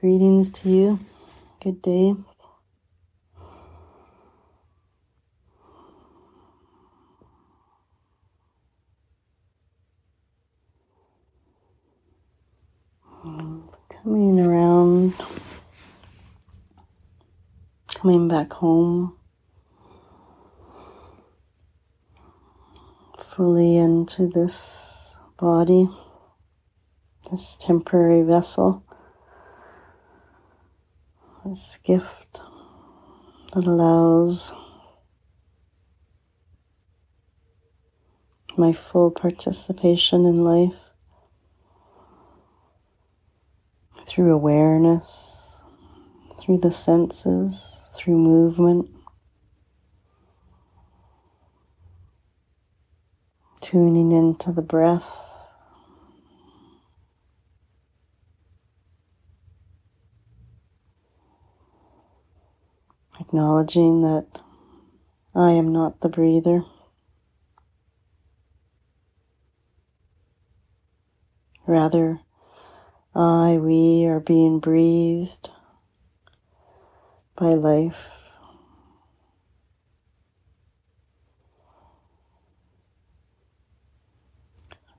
Greetings to you. Good day. Coming around, coming back home, fully into this body, this temporary vessel. This gift that allows my full participation in life through awareness, through the senses, through movement. Tuning into the breath. Acknowledging that I am not the breather. Rather, I, we are being breathed by life.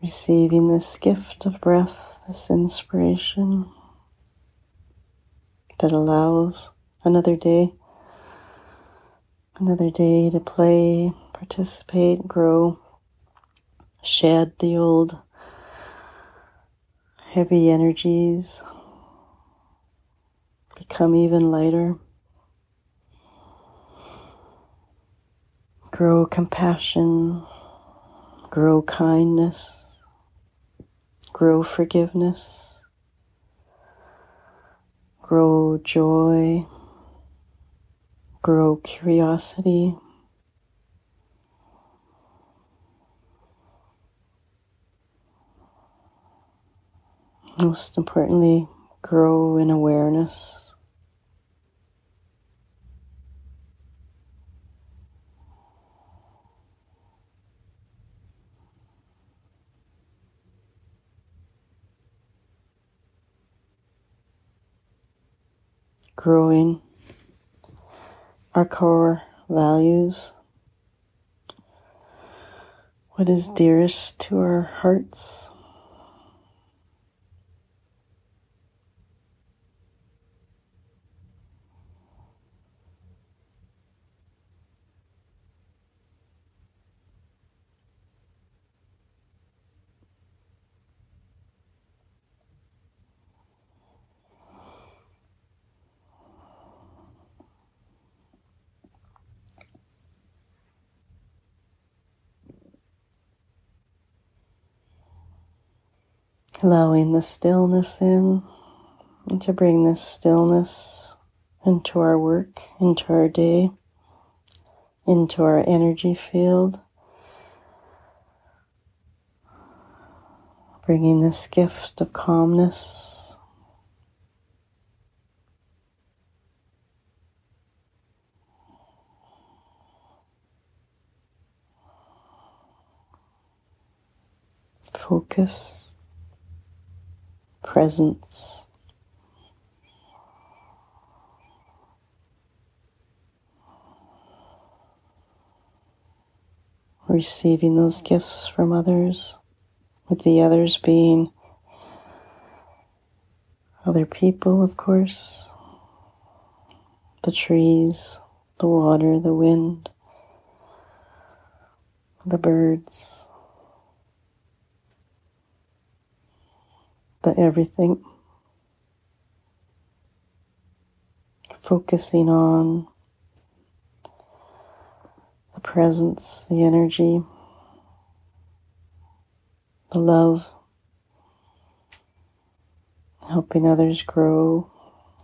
Receiving this gift of breath, this inspiration that allows another day Another day to play, participate, grow, shed the old heavy energies, become even lighter, grow compassion, grow kindness, grow forgiveness, grow joy grow curiosity. Most importantly, grow in awareness. Growing our core values, what is dearest to our hearts. Allowing the stillness in and to bring this stillness into our work, into our day, into our energy field. Bringing this gift of calmness. Focus presence. Receiving those gifts from others, with the others being other people, of course, the trees, the water, the wind, the birds. The everything. Focusing on the presence, the energy, the love, helping others grow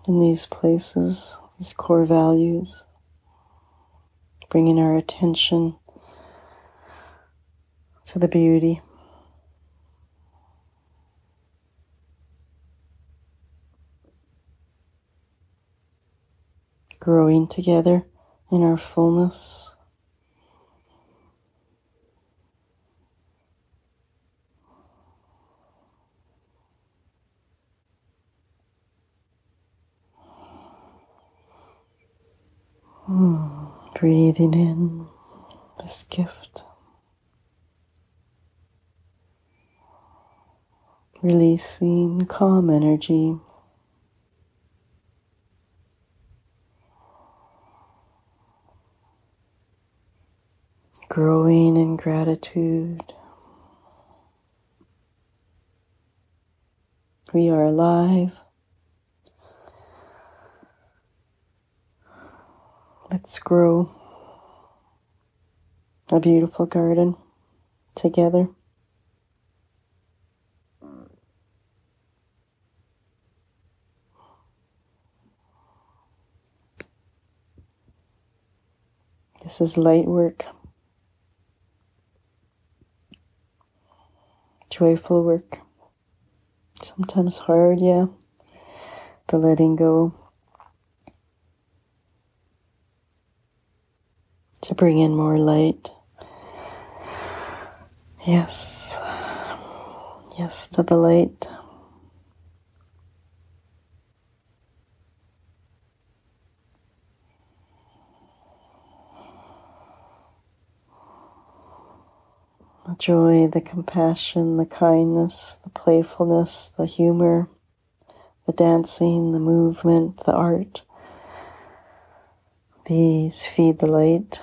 in these places, these core values, bringing our attention to the beauty. growing together in our fullness. Hmm. Breathing in this gift. Releasing calm energy Growing in gratitude. We are alive. Let's grow a beautiful garden together. This is light work, joyful work, sometimes hard, yeah, the letting go. to bring in more light. Yes, yes to the light. Joy, the compassion, the kindness, the playfulness, the humor, the dancing, the movement, the art. These feed the light.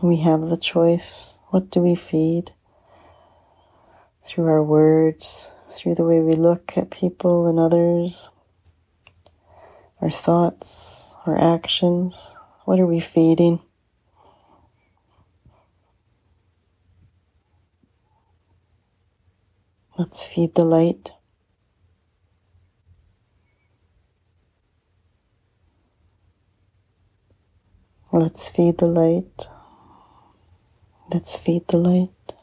We have the choice. What do we feed? Through our words, through the way we look at people and others, our thoughts, our actions. What are we feeding? Let's feed the light. Let's feed the light. Let's feed the light.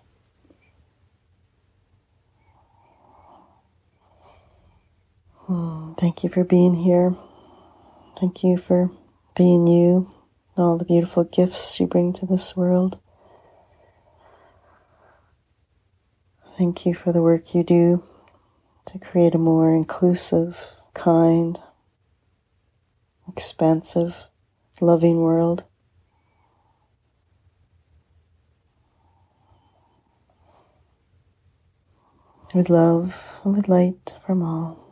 Hmm, thank you for being here. Thank you for being you, and all the beautiful gifts you bring to this world. Thank you for the work you do to create a more inclusive, kind, expansive, loving world. with love and with light from all.